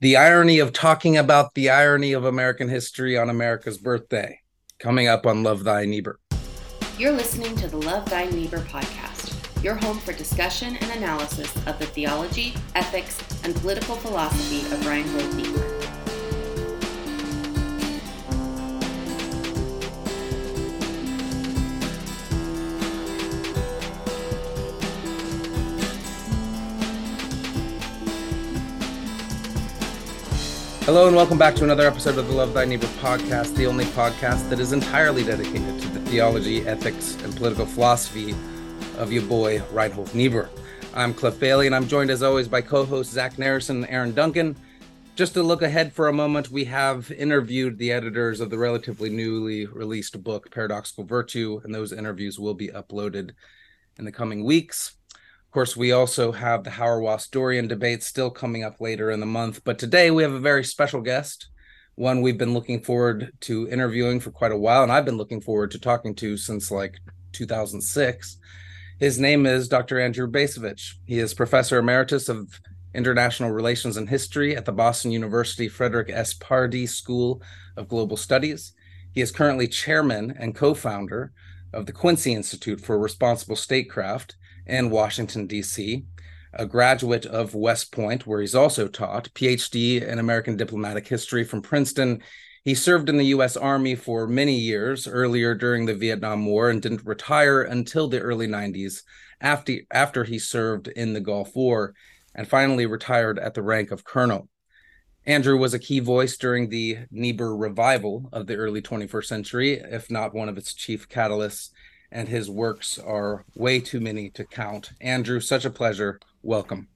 the irony of talking about the irony of American history on America's birthday, coming up on Love Thy Neighbor. You're listening to the Love Thy Neighbor podcast, your home for discussion and analysis of the theology, ethics, and political philosophy of Reinhold Niebuhr. Hello and welcome back to another episode of the Love Thy Neighbor podcast, the only podcast that is entirely dedicated to the theology, ethics, and political philosophy of your boy Reinhold Niebuhr. I'm Cliff Bailey, and I'm joined as always by co-hosts Zach Narrison and Aaron Duncan. Just to look ahead for a moment, we have interviewed the editors of the relatively newly released book Paradoxical Virtue, and those interviews will be uploaded in the coming weeks. Of course, we also have the Hauerwas Dorrien debate still coming up later in the month. But today we have a very special guest, one we've been looking forward to interviewing for quite a while, and I've been looking forward to talking to since like 2006. His name is Dr. Andrew Bacevich. He is professor emeritus of international relations and history at the Boston University Frederick S. Pardee School of Global Studies. He is currently chairman and co founder of the Quincy Institute for Responsible Statecraft in Washington, D.C., a graduate of West Point, where he's also taught, PhD in American diplomatic history from Princeton. He served in the U.S. Army for many years earlier during the Vietnam War and didn't retire until the early 90s after, after he served in the Gulf War and finally retired at the rank of colonel. Andrew was a key voice during the Niebuhr revival of the early 21st century, if not one of its chief catalysts and his works are way too many to count. Andrew, such a pleasure. Welcome.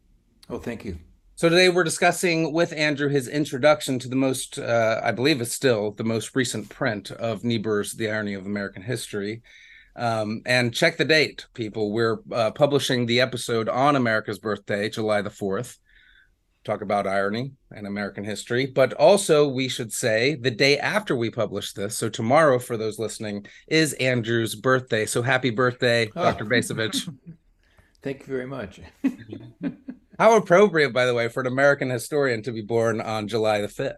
Oh, thank you. So today we're discussing with Andrew his introduction to the most, uh, I believe it's still the most recent print of Niebuhr's The Irony of American History. Um, and check the date, people. We're uh, publishing the episode on America's birthday, July the 4th talk about irony and American history, but also we should say the day after we publish this. So tomorrow, for those listening, is Andrew's birthday. So happy birthday, oh. Dr. Bacevich. Thank you very much. How appropriate, by the way, for an American historian to be born on July the 5th.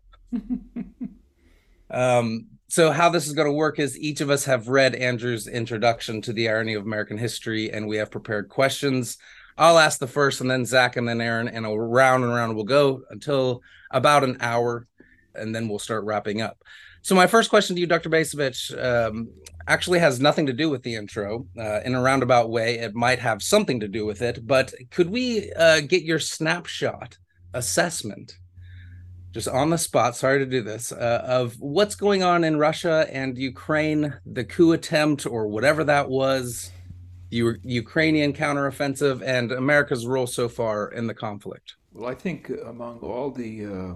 um, so how this is going to work is each of us have read Andrew's introduction to the irony of American history, and we have prepared questions I'll ask the first, and then Zach, and then Aaron, and around and around we'll go until about an hour, and then we'll start wrapping up. So my first question to you, Dr. Bacevich, um, actually has nothing to do with the intro. Uh, in a roundabout way, it might have something to do with it, but could we uh, get your snapshot assessment, just on the spot? Sorry to do this, uh, of what's going on in Russia and Ukraine, the coup attempt or whatever that was U- Ukrainian counteroffensive and America's role so far in the conflict? Well, I think among all the uh,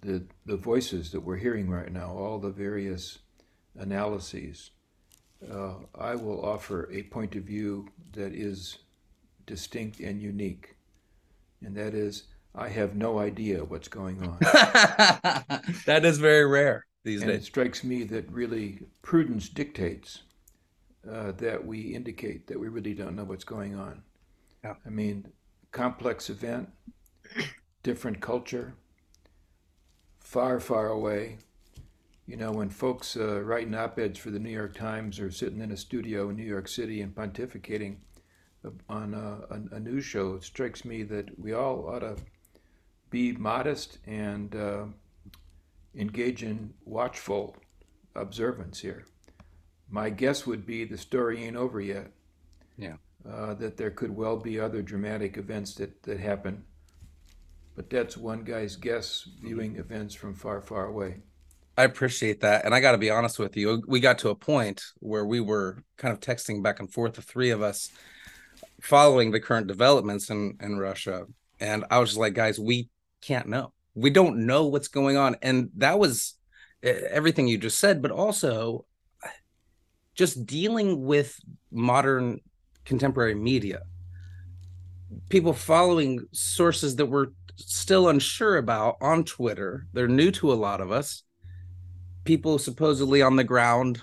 the the voices that we're hearing right now, all the various analyses, uh, I will offer a point of view that is distinct and unique, and that is I have no idea what's going on. that is very rare these and days. It strikes me that really prudence dictates uh, that we indicate that we really don't know what's going on. Yeah. I mean, complex event, different culture, far, far away. You know, when folks uh, writing op eds for the New York Times or sitting in a studio in New York City and pontificating on a, a, a news show, it strikes me that we all ought to be modest and uh, engage in watchful observance here my guess would be the story ain't over yet. Yeah. Uh, that there could well be other dramatic events that, that happen. But that's one guy's guess viewing events from far, far away. I appreciate that. And I got to be honest with you. We got to a point where we were kind of texting back and forth, the three of us, following the current developments in, in Russia. And I was just like, guys, we can't know. We don't know what's going on. And that was everything you just said. But also, just dealing with modern contemporary media people following sources that we're still unsure about on twitter they're new to a lot of us people supposedly on the ground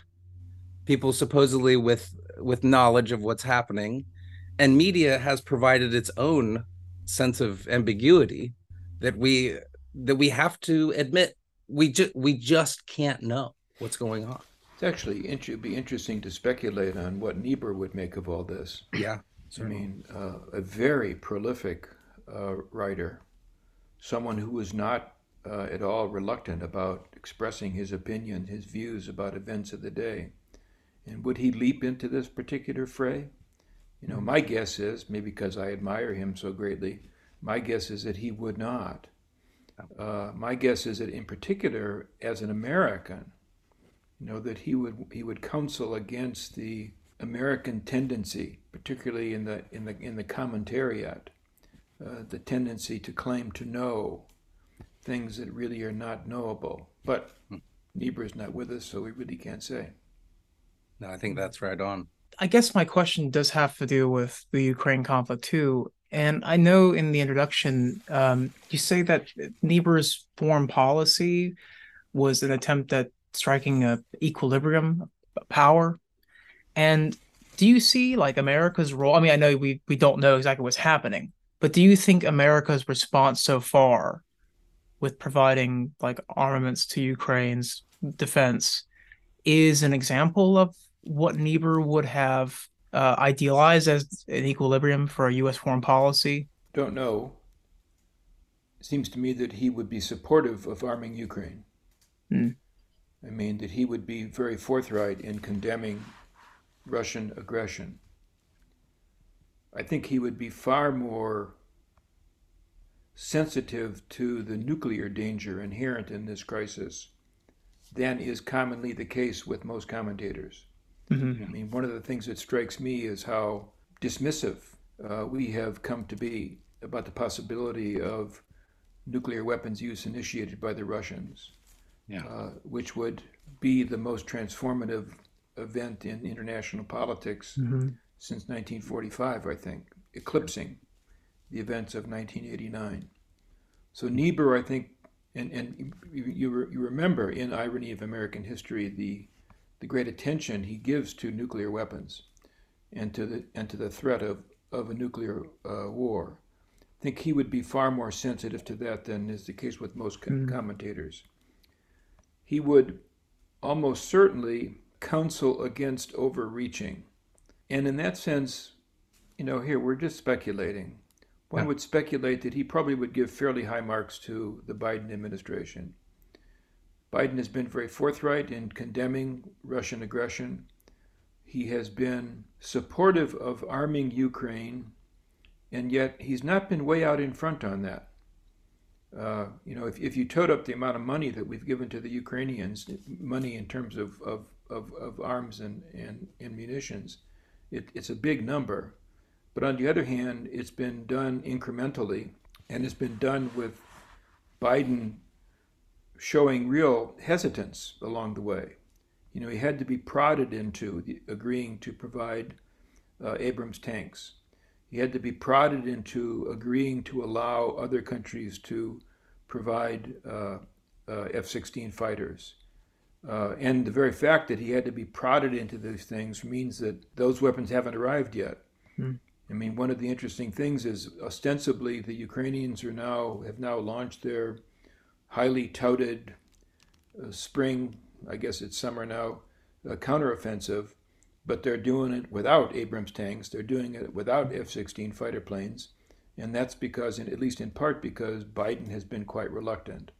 people supposedly with with knowledge of what's happening and media has provided its own sense of ambiguity that we that we have to admit we just we just can't know what's going on. It's actually it'd be interesting to speculate on what Niebuhr would make of all this. Yeah, I mean, uh, a very prolific uh, writer, someone who was not uh, at all reluctant about expressing his opinion, his views about events of the day. And would he leap into this particular fray? You know, my guess is, maybe because I admire him so greatly, my guess is that he would not. Uh, my guess is that, in particular, as an American, you know, that he would he would counsel against the American tendency, particularly in the in the in the commentariat, uh, the tendency to claim to know things that really are not knowable. But hmm. Niebuhr is not with us, so we really can't say. No, I think that's right on. I guess my question does have to do with the Ukraine conflict too. And I know in the introduction, um, you say that Niebuhr's foreign policy was an attempt at striking a equilibrium power. And do you see like America's role? I mean, I know we we don't know exactly what's happening, but do you think America's response so far with providing like armaments to Ukraine's defense is an example of what Niebuhr would have uh, idealized as an equilibrium for a U.S. foreign policy? Don't know. It seems to me that he would be supportive of arming Ukraine. Hmm. I mean, that he would be very forthright in condemning Russian aggression. I think he would be far more sensitive to the nuclear danger inherent in this crisis than is commonly the case with most commentators. Mm-hmm. I mean, one of the things that strikes me is how dismissive uh, we have come to be about the possibility of nuclear weapons use initiated by the Russians, yeah. uh, which would be the most transformative event in international politics mm-hmm. since 1945, I think, eclipsing the events of 1989. So Niebuhr, I think, and, and you, you, you remember in Irony of American History the the great attention he gives to nuclear weapons and to the and to the threat of, of a nuclear uh, war. I think he would be far more sensitive to that than is the case with most mm. commentators. He would almost certainly counsel against overreaching. And in that sense, you know, here we're just speculating. One yeah. would speculate that he probably would give fairly high marks to the Biden administration. Biden has been very forthright in condemning Russian aggression. He has been supportive of arming Ukraine, and yet he's not been way out in front on that. Uh, you know, if, if you total up the amount of money that we've given to the Ukrainians, money in terms of, of, of, of arms and, and, and munitions, it, it's a big number. But on the other hand, it's been done incrementally, and it's been done with Biden showing real hesitance along the way. You know, he had to be prodded into the, agreeing to provide uh, Abrams tanks. He had to be prodded into agreeing to allow other countries to provide uh, uh, F 16 fighters. Uh, and the very fact that he had to be prodded into these things means that those weapons haven't arrived yet. Hmm. I mean, one of the interesting things is ostensibly the Ukrainians are now have now launched their highly touted uh, spring, I guess it's summer now, uh, counteroffensive, but they're doing it without Abrams tanks. They're doing it without F 16 fighter planes. And that's because, at least in part, because Biden has been quite reluctant.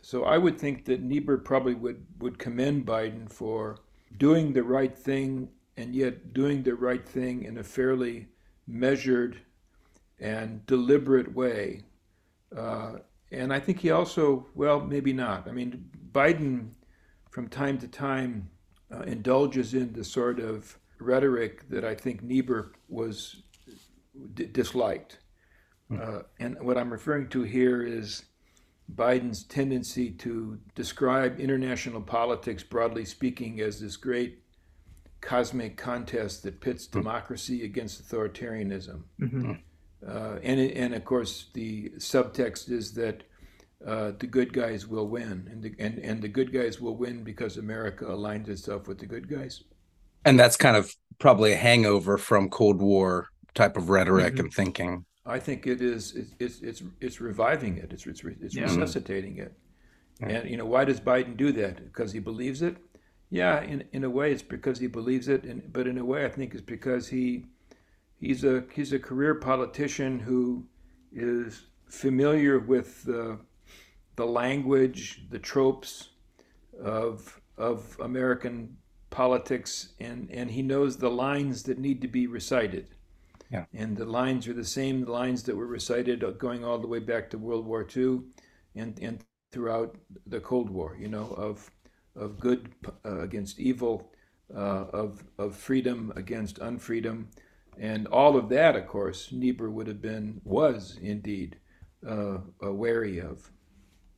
So I would think that Niebuhr probably would, would commend Biden for doing the right thing and yet doing the right thing in a fairly measured and deliberate way. Uh, and I think he also, well, maybe not. I mean, Biden from time to time uh, indulges in the sort of rhetoric that I think Niebuhr was d- disliked. Hmm. Uh, and what I'm referring to here is Biden's tendency to describe international politics, broadly speaking, as this great cosmic contest that pits hmm. democracy against authoritarianism. Mm-hmm. Uh, and, and of course, the subtext is that uh, the good guys will win, and the, and, and the good guys will win because America aligns itself with the good guys. And that's kind of probably a hangover from Cold War type of rhetoric mm-hmm. and thinking. I think it is. It's it's it's, it's reviving it. It's it's, it's yeah. resuscitating it. And you know why does Biden do that? Because he believes it. Yeah, in in a way, it's because he believes it. And but in a way, I think it's because he he's a he's a career politician who is familiar with the the language, the tropes of of American politics, and and he knows the lines that need to be recited. Yeah. And the lines are the same lines that were recited uh, going all the way back to World War II and, and throughout the Cold War, you know, of, of good uh, against evil, uh, of, of freedom against unfreedom. And all of that, of course, Niebuhr would have been, was indeed uh, wary of.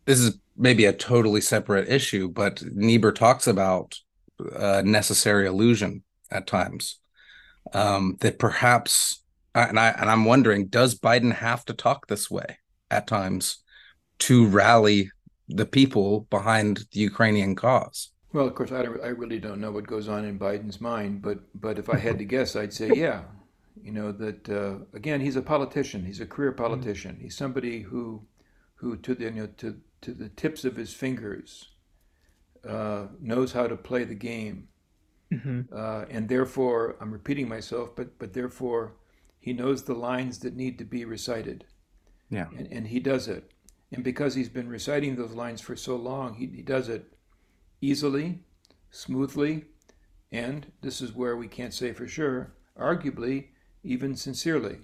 This is maybe a totally separate issue, but Niebuhr talks about uh, necessary illusion at times. Um, that perhaps and I and I'm wondering, does Biden have to talk this way at times to rally the people behind the Ukrainian cause? Well, of course, I don't, I really don't know what goes on in Biden's mind, but but if I had to guess, I'd say yeah. You know that uh, again, he's a politician. He's a career politician. He's somebody who who to the you know, to to the tips of his fingers uh, knows how to play the game. Mm-hmm. Uh, and therefore, I'm repeating myself, but but therefore he knows the lines that need to be recited. Yeah. And, and he does it. And because he's been reciting those lines for so long, he, he does it easily, smoothly, and this is where we can't say for sure, arguably, even sincerely.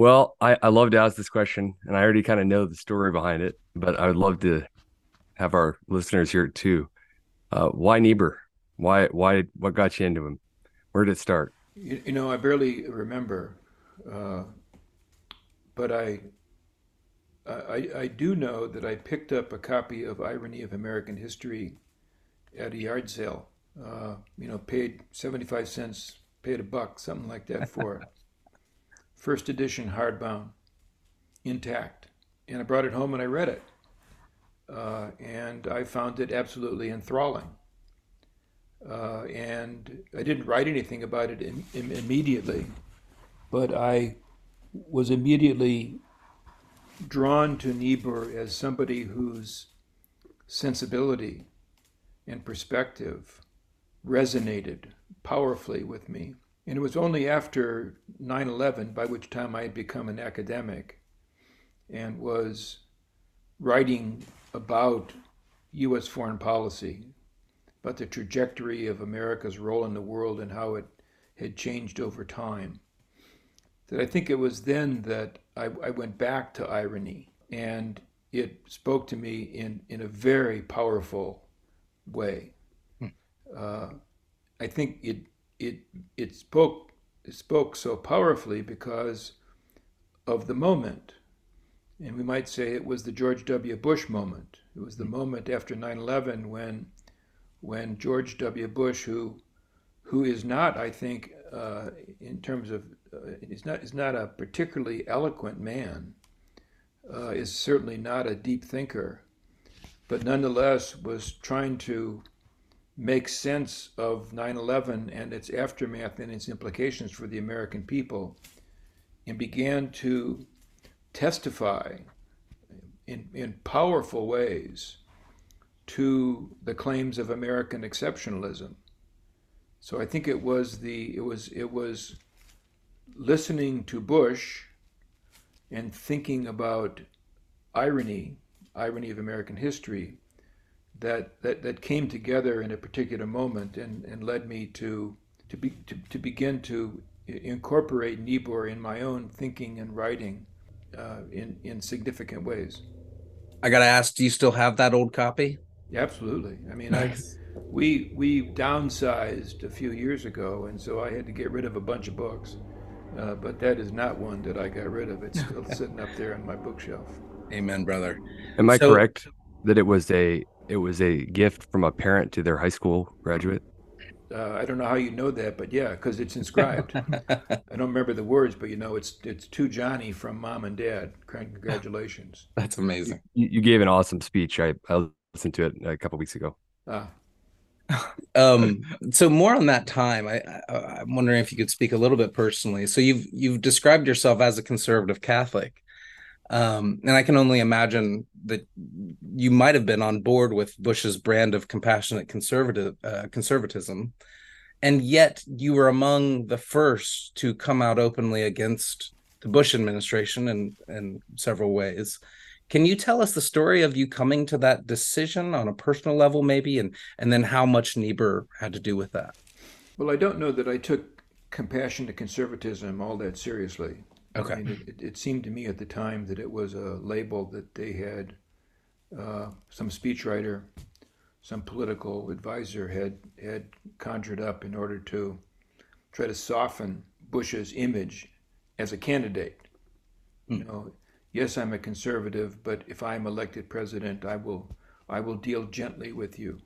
Well, I, I love to ask this question, and I already kind of know the story behind it, but I would love to have our listeners hear it too. Uh, why Niebuhr? Why why what got you into him? Where did it start? You, you know, I barely remember uh, but I, I, I do know that I picked up a copy of Irony of American History at a yard sale. Uh, you know, paid 75 cents, paid a buck, something like that for it. First edition hardbound, intact. And I brought it home and I read it. Uh, and I found it absolutely enthralling. Uh, and I didn't write anything about it immediately but I was immediately drawn to Niebuhr as somebody whose sensibility and perspective resonated powerfully with me. And it was only after 9 11, by which time I had become an academic and was writing about U.S. foreign policy, about the trajectory of America's role in the world and how it had changed over time that I think it was then that I, I went back to irony and it spoke to me in, in a very powerful way. Hmm. Uh, I think it it it spoke it spoke so powerfully because of the moment. And we might say it was the George W. Bush moment. It was the hmm. moment after 9/11 when when George W. Bush, who who is not, I think, uh, in terms of uh, he's not he's not a particularly eloquent man. Uh, is certainly not a deep thinker, but nonetheless was trying to make sense of 9/11 and its aftermath and its implications for the American people, and began to testify in in powerful ways to the claims of American exceptionalism. So I think it was the it was it was listening to Bush and thinking about irony, irony of American history, that, that, that came together in a particular moment and, and led me to, to, be, to, to begin to incorporate Niebuhr in my own thinking and writing uh, in, in significant ways. I got to ask, do you still have that old copy? Absolutely. I mean, nice. I, we we downsized a few years ago, and so I had to get rid of a bunch of books. Uh, but that is not one that I got rid of. It's still sitting up there on my bookshelf. Amen, brother. Am I so, correct that it was a it was a gift from a parent to their high school graduate? Uh, I don't know how you know that, but yeah, because it's inscribed. I don't remember the words, but you know, it's it's to Johnny from mom and dad. Congratulations. That's amazing. You, you gave an awesome speech. I, I listened to it a couple weeks ago. Ah. um, so more on that time. I, I I'm wondering if you could speak a little bit personally. So you've you've described yourself as a conservative Catholic. Um, and I can only imagine that you might have been on board with Bush's brand of compassionate conservative uh, conservatism, and yet you were among the first to come out openly against the Bush administration in in several ways. Can you tell us the story of you coming to that decision on a personal level, maybe, and and then how much Niebuhr had to do with that? Well, I don't know that I took compassionate conservatism all that seriously. Okay. I mean, it, it, seemed to me at the time that it was a label that they had, uh, some speechwriter, some political advisor had had conjured up in order to try to soften Bush's image as a candidate. Mm. You know, yes, I'm a conservative, but if I'm elected president, I will I will deal gently with you.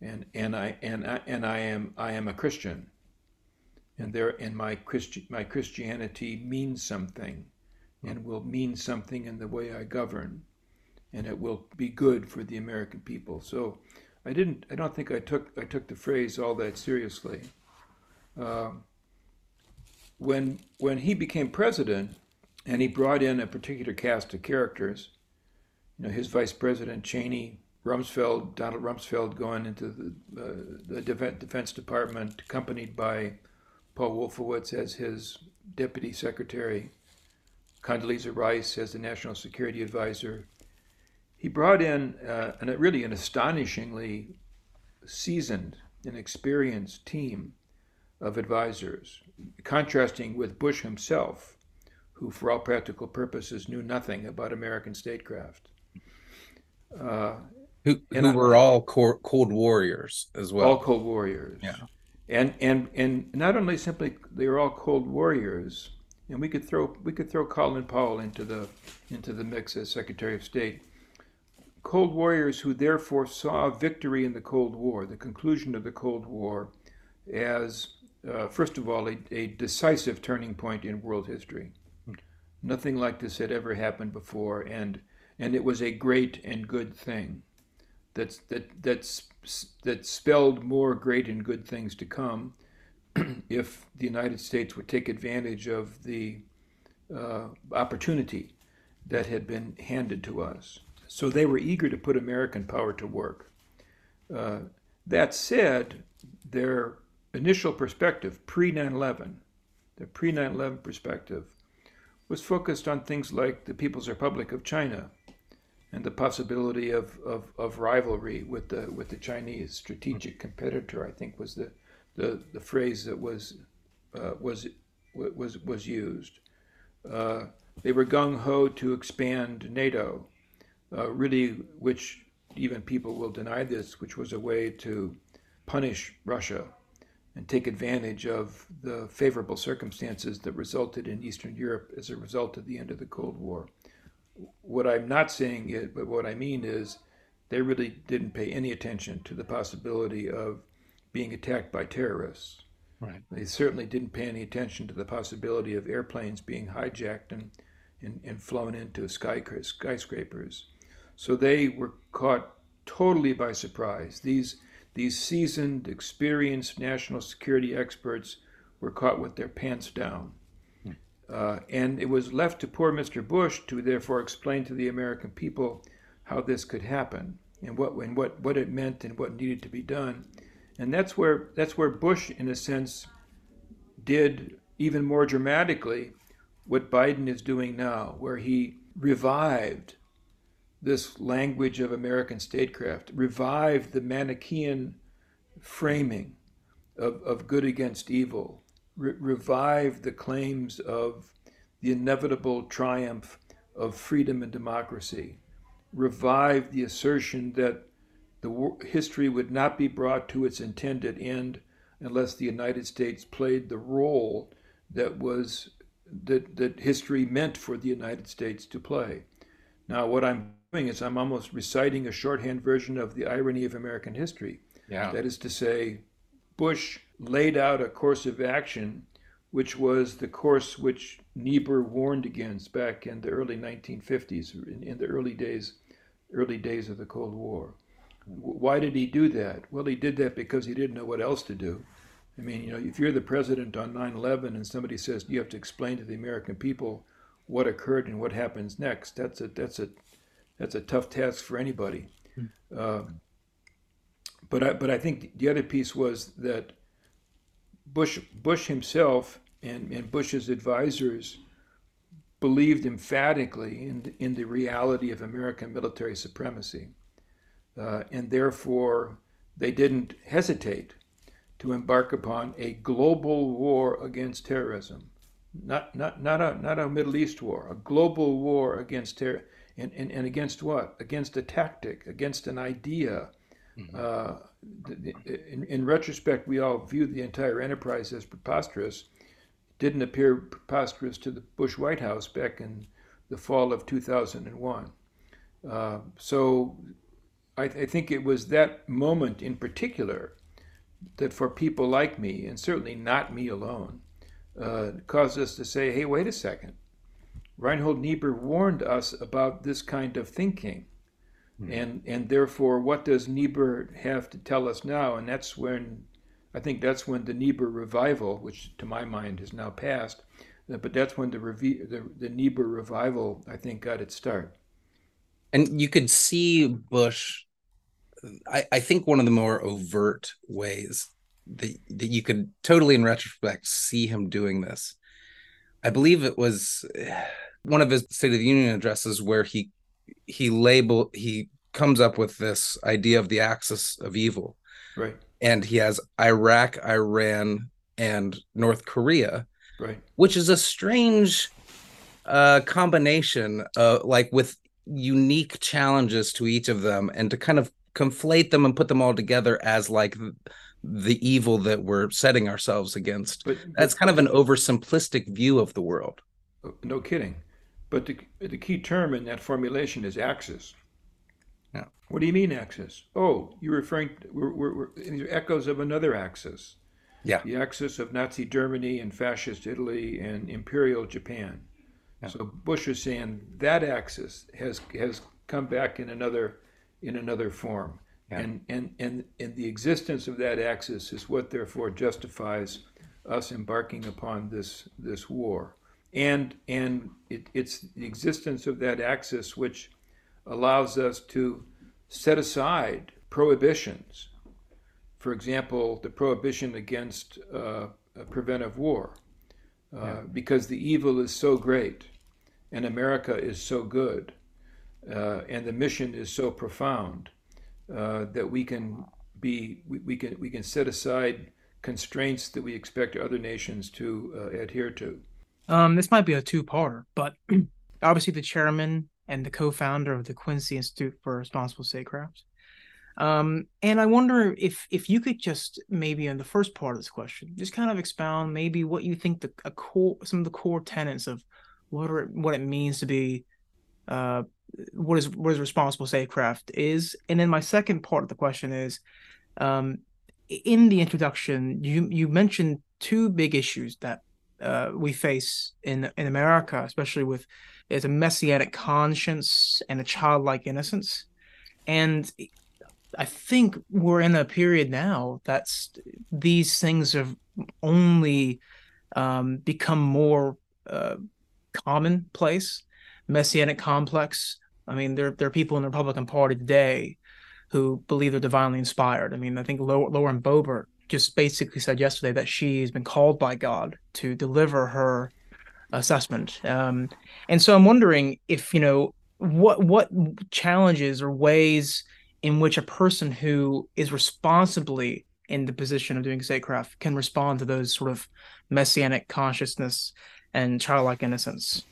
And and I and I and I am I am a Christian and there and my Christi- my Christianity means something and will mean something in the way I govern and it will be good for the American people. So I didn't I don't think I took I took the phrase all that seriously. Uh, when when he became president and he brought in a particular cast of characters, you know, his vice president Cheney, Rumsfeld, Donald Rumsfeld going into the, uh, the Defense Department, accompanied by Paul Wolfowitz as his deputy secretary, Condoleezza Rice as the national security advisor. He brought in uh, an, really an astonishingly seasoned and experienced team of advisors, contrasting with Bush himself, who, for all practical purposes, knew nothing about American statecraft. Uh, who, who were all Cold Warriors as well. All Cold Warriors. Yeah and and and not only simply they were all cold warriors, and we could throw we could throw Colin Powell into the into the mix as Secretary of State. Cold warriors who therefore saw victory in the Cold War, the conclusion of the Cold War, as uh, first of all a, a decisive turning point in world history. Nothing like this had ever happened before, and and it was a great and good thing that's that that's that spelled more great and good things to come if the United States would take advantage of the uh, opportunity that had been handed to us. So they were eager to put American power to work. Uh, that said, their initial perspective, pre 9 11, their pre 9 11 perspective, was focused on things like the People's Republic of China, and the possibility of, of, of rivalry with the with the Chinese strategic competitor. I think was the the, the phrase that was uh, was was was used. Uh, they were gung ho to expand NATO, uh, really, which even people will deny this, which was a way to punish Russia and take advantage of the favorable circumstances that resulted in Eastern Europe as a result of the end of the Cold War what I'm not saying is, but what I mean is, they really didn't pay any attention to the possibility of being attacked by terrorists. Right. They certainly didn't pay any attention to the possibility of airplanes being hijacked and, and, and flown into sky, skyscrapers. So they were caught totally by surprise. These, these seasoned, experienced national security experts were caught with their pants down. Uh, and it was left to poor Mr. Bush to therefore explain to the American people how this could happen and what and what, what it meant and what needed to be done. And that's where that's where Bush, in a sense, did even more dramatically what Biden is doing now, where he revived this language of American statecraft, revived the Manichaean framing of, of good against evil, re- revive the claims of the inevitable triumph of freedom and democracy, revive the assertion that the history would not be brought to its intended end unless the United States played the role that was that, that history meant for the United States to play. Now, what I'm doing is I'm almost reciting a shorthand version of the irony of American history. Yeah. That is to say, Bush laid out a course of action, which was the course which Niebuhr warned against back in the early 1950s, in, in the early days, early days of the Cold War. why did he do that? Well, he did that because he didn't know what else to do. I mean, you know, if you're the president on 9 11 and somebody says you have to explain to the American people what occurred and what happens next, that's a, that's a, that's a tough task for anybody. Mm. Uh, but I, but I think the other piece was that Bush Bush himself and, and Bush's advisors believed emphatically in in the reality of American military supremacy, uh, and therefore they didn't hesitate to embark upon a global war against terrorism, not not not a not a Middle East war, a global war against terror, and, and, and against what? Against a tactic, against an idea. Mm-hmm. Uh, in, in, retrospect, we all viewed the entire enterprise as preposterous. It didn't appear preposterous to the Bush White House back in the fall of 2001. Uh, so I, I, think it was that moment in particular that for people like me, and certainly not me alone, uh, caused us to say, hey, wait a second. Reinhold Niebuhr warned us about this kind of thinking. Mm-hmm. And, and therefore, what does Niebuhr have to tell us now? And that's when, I think that's when the Niebuhr revival, which to my mind has now passed, uh, but that's when the, revi- the, the Niebuhr revival, I think, got its start. And you could see Bush I, I think one of the more overt ways that, that you could totally in retrospect see him doing this i believe it was one of his state of the union addresses where he he label he comes up with this idea of the axis of evil right and he has iraq iran and north korea right which is a strange uh combination uh like with unique challenges to each of them and to kind of conflate them and put them all together as like the evil that we're setting ourselves against. But, That's kind of an oversimplistic view of the world. Oh, no kidding. But the, the key term in that formulation is axis. Yeah. What do you mean axis? Oh, you're referring to, we're, we're, we're, these are echoes of another axis. Yeah. The axis of Nazi Germany and fascist Italy and imperial Japan. Yeah. So Bush is saying that axis has has come back in another in another form. Yeah. And, and, and, and the existence of that axis is what therefore justifies us embarking upon this, this war. And, and it, it's the existence of that axis which allows us to set aside prohibitions. For example, the prohibition against uh, preventive war, uh, yeah. because the evil is so great and America is so good uh, and the mission is so profound uh, that we can be we, we, can we can set aside constraints that we expect other nations to uh, adhere to. Um, this might be a two-parter, but obviously the chairman and the co-founder of the Quincy Institute for Responsible Statecraft. Um, and I wonder if if you could just maybe in the first part of this question, just kind of expound maybe what you think the a core some of the core tenets of what are, what it means to be uh, what is what is responsible statecraft is and then my second part of the question is um, in the introduction you you mentioned two big issues that uh, we face in in America especially with is a messianic conscience and a childlike innocence and I think we're in a period now that's these things have only um, become more uh, commonplace messianic complex. I mean, there there are people in the Republican Party today who believe they're divinely inspired. I mean, I think Lauren Boebert just basically said yesterday that she's been called by God to deliver her assessment. Um, and so I'm wondering if you know what what challenges or ways in which a person who is responsibly in the position of doing statecraft can respond to those sort of messianic consciousness and childlike innocence.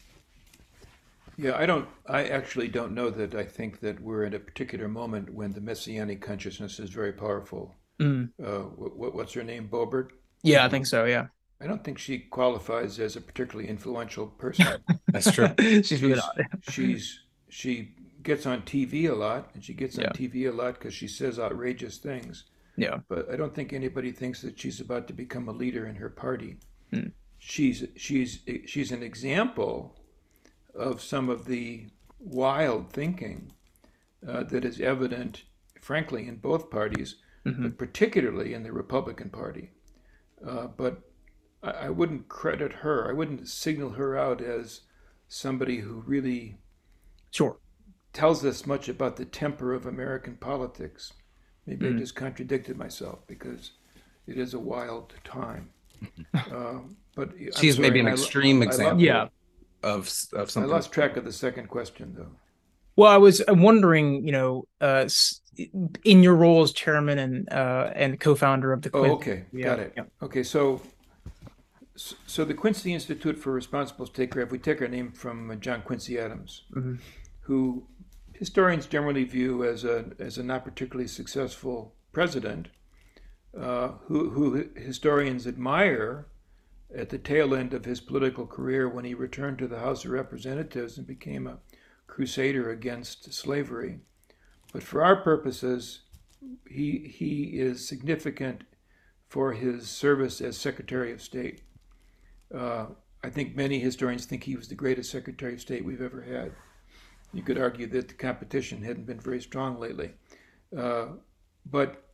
Yeah, I don't. I actually don't know that. I think that we're in a particular moment when the messianic consciousness is very powerful. Mm. Uh, what, what's her name? Boebert. Yeah, I think so. Yeah. I don't think she qualifies as a particularly influential person. That's true. she's she's, she's she gets on TV a lot, and she gets on yeah. TV a lot because she says outrageous things. Yeah. But I don't think anybody thinks that she's about to become a leader in her party. Mm. She's she's she's an example of some of the wild thinking uh, that is evident frankly, in both parties, Mhm. but particularly in the Republican Party. Uh, but I, I wouldn't credit her. I wouldn't signal her out as somebody who really Sure. tells us much about the temper of American politics. Maybe I Mm. just contradicted myself because it is a wild time. Um, but I'm She's maybe an I extreme I lo- example Yeah. of of something. I lost track of the second question, though. Well, I was wondering, you know, uh, in your role as chairman and uh, and co-founder of the Oh, okay, Yeah, got it. yeah. Okay, so so the Quincy Institute for Responsible Statecraft, we take our name from uh, John Quincy Adams, Mhm. who historians generally view as a as a not particularly successful president, uh, who who historians admire at the tail end of his political career when he returned to the House of Representatives and became a crusader against slavery. But for our purposes, he he is significant for his service as Secretary of State. Uh, I think many historians think he was the greatest Secretary of State we've ever had. You could argue that the competition hadn't been very strong lately, uh, but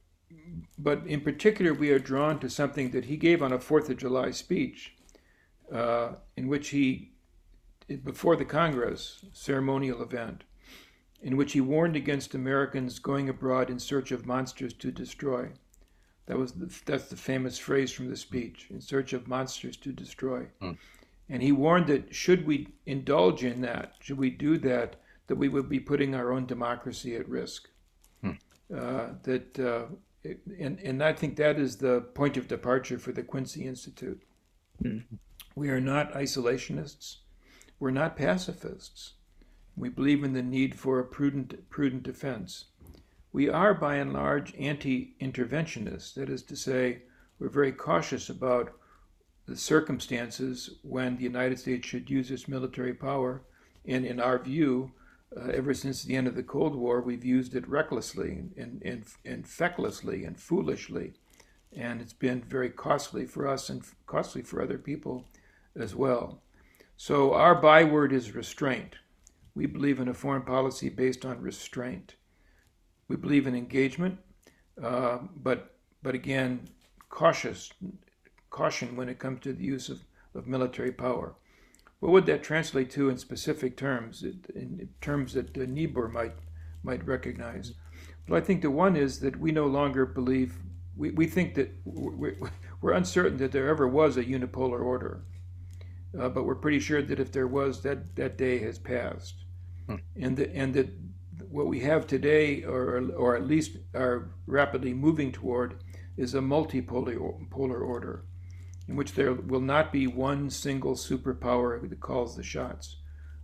but in particular, we are drawn to something that he gave on a Fourth of July speech, uh, in which he, before the Congress ceremonial event, in which he warned against Americans going abroad in search of monsters to destroy. That was the, that's the famous phrase from the speech: "In search of monsters to destroy." Hmm. And he warned that should we indulge in that, should we do that, that we would be putting our own democracy at risk. Hmm. Uh, that uh, and and I think that is the point of departure for the Quincy Institute. Hmm. We are not isolationists. We're not pacifists. We believe in the need for a prudent prudent defense. We are, by and large, anti-interventionists. That is to say, we're very cautious about the circumstances when the United States should use its military power. And in our view, uh, ever since the end of the Cold War, we've used it recklessly and, and, and fecklessly and foolishly. And it's been very costly for us and costly for other people as well. So our byword is restraint. We believe in a foreign policy based on restraint. We believe in engagement, uh, but but again, cautious caution when it comes to the use of, of military power. What would that translate to in specific terms, in terms that uh, Niebuhr might might recognize? Well, I think the one is that we no longer believe, we, we think that we're, we're uncertain that there ever was a unipolar order. Uh, but we're pretty sure that if there was, that, that day has passed. Hmm. And, that, and that what we have today, or, or at least are rapidly moving toward, is a multipolar polar order in which there will not be one single superpower that calls the shots.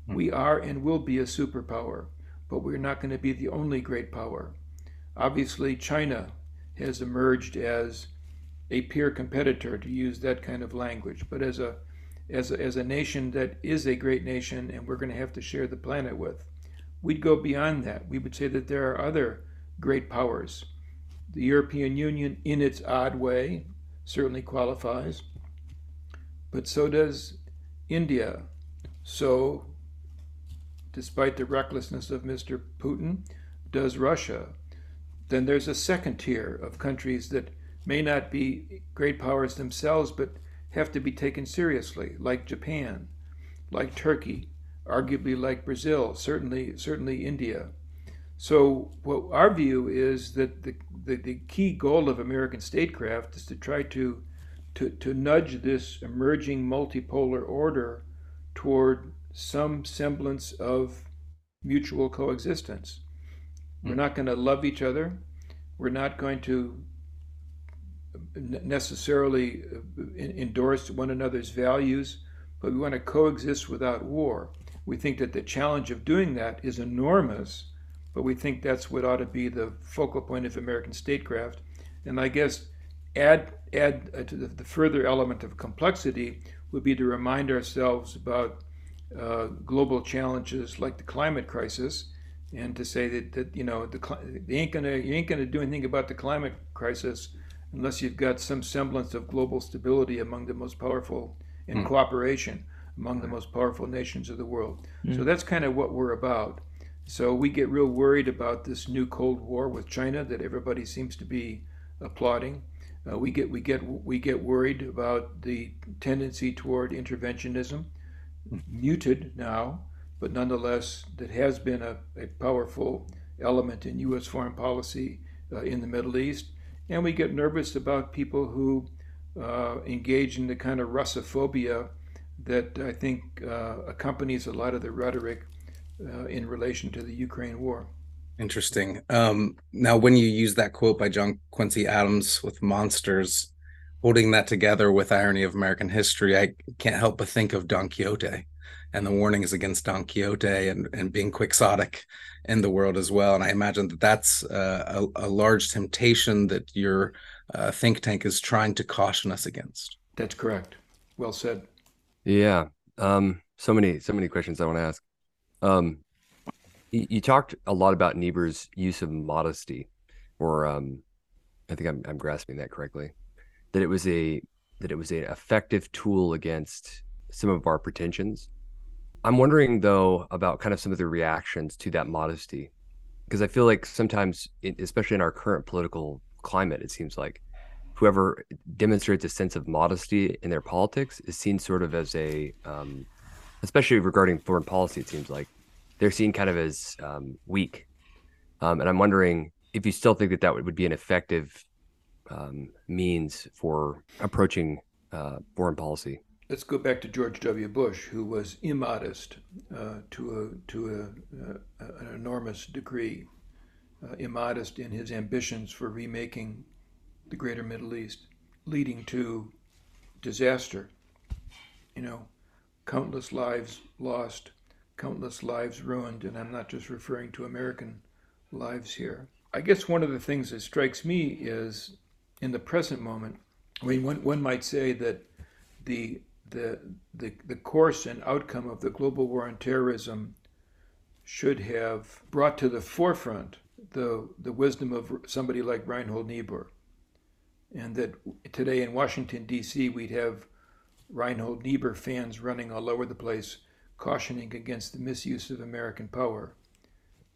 We are and will be a superpower, but we're not going to be the only great power. Obviously, China has emerged as a peer competitor, to use that kind of language, but as a as a, as a nation that is a great nation and we're going to have to share the planet with. We'd go beyond that. We would say that there are other great powers. The European Union, in its odd way, certainly qualifies, but so does India. So, despite the recklessness of Mr. Putin, does Russia. Then there's a second tier of countries that may not be great powers themselves, but have to be taken seriously, like Japan, like Turkey, arguably like Brazil, certainly certainly India. So what our view is that the, the, the key goal of American statecraft is to try to, to, to nudge this emerging multipolar order toward some semblance of mutual coexistence. We're hmm. not going to love each other. We're not going to necessarily endorse one another's values, but we want to coexist without war. We think that the challenge of doing that is enormous, but we think that's what ought to be the focal point of American statecraft. And I guess add add uh, to the, the further element of complexity would be to remind ourselves about uh, global challenges like the climate crisis, and to say that, that you know the ain't gonna you ain't gonna do anything about the climate crisis unless you've got some semblance of global stability among the most powerful and Hmm. cooperation among the most powerful nations of the world. So that's kind of what we're about. So we get real worried about this new Cold War with China that everybody seems to be applauding. Uh, we get we get we get worried about the tendency toward interventionism, muted now, but nonetheless that has been a, a powerful element in U.S. foreign policy uh, in the Middle East, and we get nervous about people who uh, engage in the kind of Russophobia that I think uh, accompanies a lot of the rhetoric uh, in relation to the Ukraine war. Interesting. Um, now, when you use that quote by John Quincy Adams with monsters, holding that together with irony of American history, I can't help but think of Don Quixote and the warnings against Don Quixote and, and being quixotic in the world as well. And I imagine that that's uh, a, a, large temptation that your uh, think tank is trying to caution us against. That's correct. Well said. Yeah. Um, so many, so many questions I want to ask. Um, you, you, talked a lot about Niebuhr's use of modesty, or um, I think I'm, I'm grasping that correctly. That it was a that it was an effective tool against some of our pretensions. I'm wondering though about kind of some of the reactions to that modesty, because I feel like sometimes, especially in our current political climate, it seems like whoever demonstrates a sense of modesty in their politics is seen sort of as a um, especially regarding foreign policy, it seems like they're seen kind of as um, weak. Um, and I'm wondering if you still think that that would, would be an effective um, means for approaching uh, foreign policy. Let's go back to George W. Bush, who was immodest uh, to a to a, uh, an enormous degree, uh, immodest in his ambitions for remaking the Greater Middle East, leading to disaster. You know, countless lives lost, countless lives ruined, and I'm not just referring to American lives here. I guess one of the things that strikes me is in the present moment, I mean, one, one might say that the, the, the, the course and outcome of the global war on terrorism should have brought to the forefront the, the wisdom of somebody like Reinhold Niebuhr. And that today in Washington, D.C., we'd have Reinhold Niebuhr fans running all over the place, cautioning against the misuse of American power.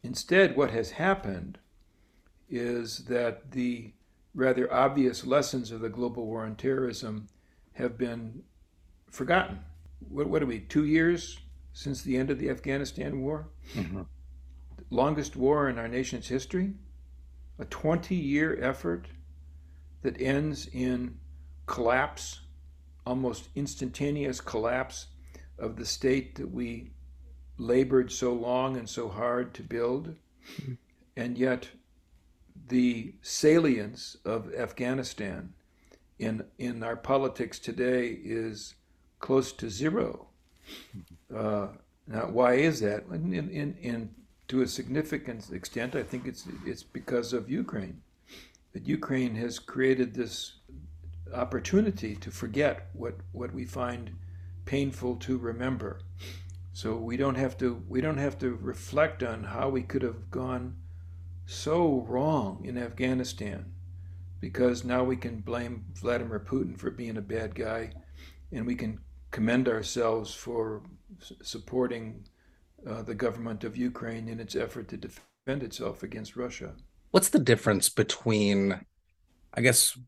Instead, what has happened is that the rather obvious lessons of the global war on terrorism have been forgotten. What, what are we, two years since the end of the Afghanistan war? Mm-hmm. Longest war in our nation's history? A 20 year effort that ends in collapse almost instantaneous collapse of the state that we labored so long and so hard to build. And yet, the salience of Afghanistan in, in our politics today is close to zero. Uh, now, why is that? In, in, in, to a significant extent, I think it's, it's because of Ukraine. That Ukraine has created this opportunity to forget what, what we find painful to remember. So we don't have to we don't have to reflect on how we could have gone so wrong in Afghanistan because now we can blame Vladimir Putin for being a bad guy and we can commend ourselves for supporting uh, the government of Ukraine in its effort to defend itself against Russia. What's the difference between I guess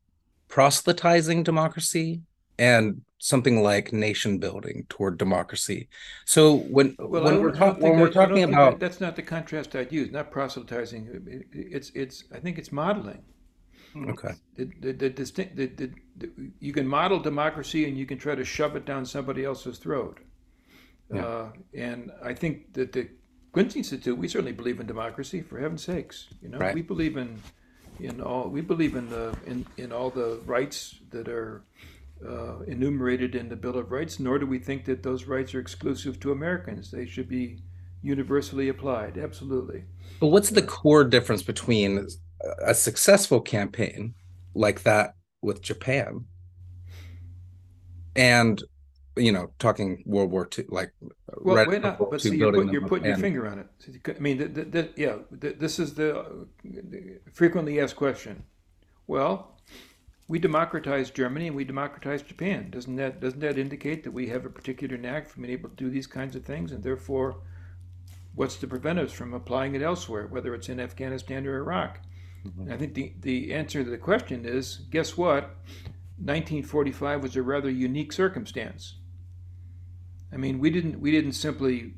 proselytizing democracy and something like nation building toward democracy. So when well, when we're, talk, when we're talking about that's not the contrast I'd use. Not proselytizing. It's it's I think it's modeling. Okay. The, the, the, distinct, the, the, the, you can model democracy and you can try to shove it down somebody else's throat. Yeah. Uh, and I think that the Quincy Institute, we certainly believe in democracy. For heaven's sakes, you know, right. we believe in in all we believe in the in, in all the rights that are uh, enumerated in the Bill of Rights, nor do we think that those rights are exclusive to Americans. They should be universally applied. Absolutely. But what's the core difference between a successful campaign like that with Japan and you know, talking World War II, like well, right wait, not, uh, but see, you're, put, you're putting your finger on it. I mean, the, the, the, yeah, this is the frequently asked question. Well, we democratized Germany and we democratized Japan. Doesn't that doesn't that indicate that we have a particular knack for being able to do these kinds of things, and therefore what's to prevent us from applying it elsewhere, whether it's in Afghanistan or Iraq? I think the, the answer to the question is guess what? 1945 was a rather unique circumstance. I mean, we didn't we didn't simply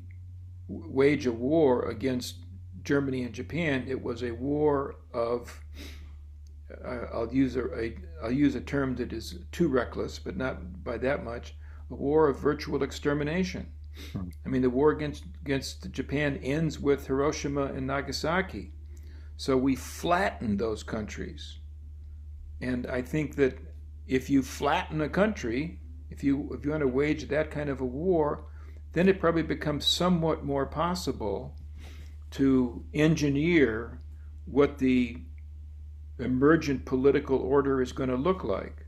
wage a war against Germany and Japan. It was a war of uh, I'll use a, a I'll use a term that is too reckless, but not by that much. A war of virtual extermination. Hmm. I mean, the war against against Japan ends with Hiroshima and Nagasaki. So we flatten those countries. And I think that if you flatten a country, if you if you want to wage that kind of a war, then it probably becomes somewhat more possible to engineer what the emergent political order is going to look like.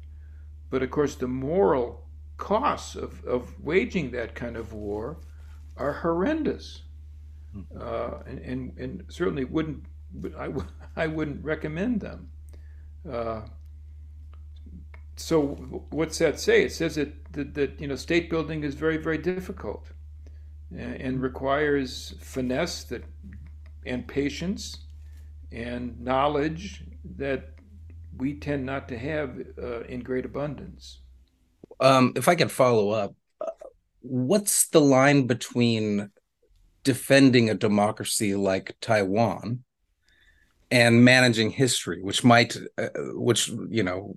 But of course, the moral costs of, of waging that kind of war are horrendous. Hmm. Uh, and, and, and certainly wouldn't I, I wouldn't recommend them. Uh, so what's that say? It says that, that, that you know state building is very very difficult and, and requires finesse that and patience and knowledge that we tend not to have uh, in great abundance. Um, if I could follow up, uh, what's the line between defending a democracy like Taiwan and managing history, which might, uh, which you know,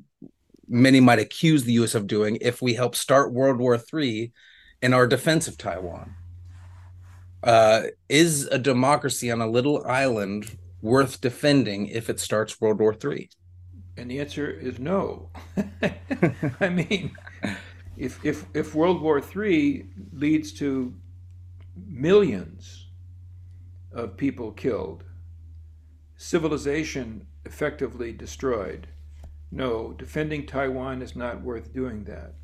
many might accuse the U.S. of doing if we help start World War III in our defense of Taiwan. Uh, is a democracy on a little island worth defending if it starts World War III? And the answer is no. I mean, if if if World War III leads to millions of people killed, civilization effectively destroyed. No, defending Taiwan is not worth doing that.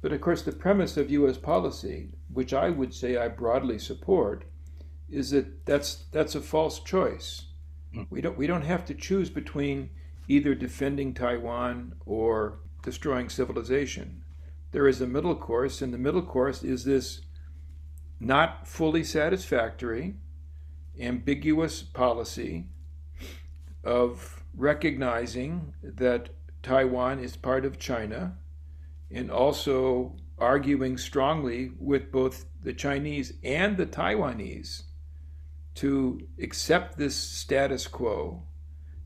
But of course, the premise of U.S. policy, which I would say I broadly support, is that that's that's a false choice. Hmm. We don't we don't have to choose between either defending Taiwan or destroying civilization. There is a middle course, and the middle course is this not fully satisfactory, ambiguous policy of recognizing that Taiwan is part of China and also arguing strongly with both the Chinese and the Taiwanese to accept this status quo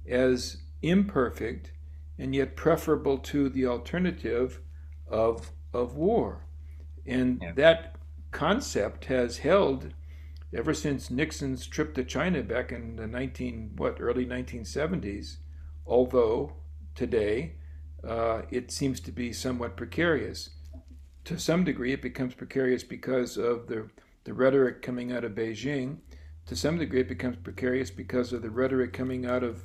as imperfect and yet preferable to the alternative of, of war. And yeah. that concept has held ever since Nixon's trip to China back in the 19 what early 1970s, although today uh, it seems to be somewhat precarious. To some degree, it becomes precarious because of the the rhetoric coming out of Beijing. To some degree, it becomes precarious because of the rhetoric coming out of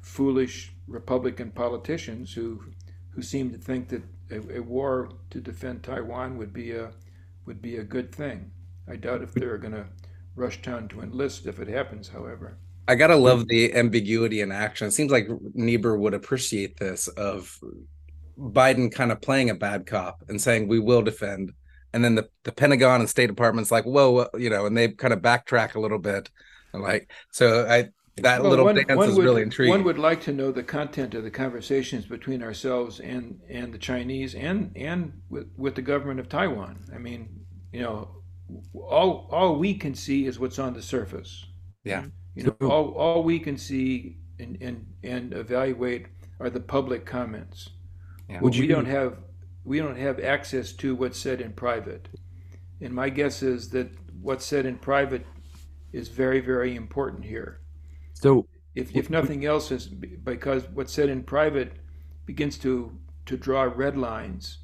foolish Republican politicians who who seem to think that a, a war to defend Taiwan would be a would be a good thing. I doubt if they're going to rush town to enlist if it happens, however. I gotta love the ambiguity in action. It seems like Niebuhr would appreciate this of Biden kind of playing a bad cop and saying we will defend, and then the, the Pentagon and State Department's like, whoa, you know, and they kind of backtrack a little bit. And like, so I that well, little one, dance one is would, really intriguing. One would like to know the content of the conversations between ourselves and and the Chinese and and with, with the government of Taiwan. I mean, you know, all all we can see is what's on the surface. Yeah. You know, all, all we can see and, and, and evaluate are the public comments. Yeah. Would you, we don't have we don't have access to what's said in private. And my guess is that what's said in private is very, very important here. So if, if nothing else is because what's said in private begins to to draw red lines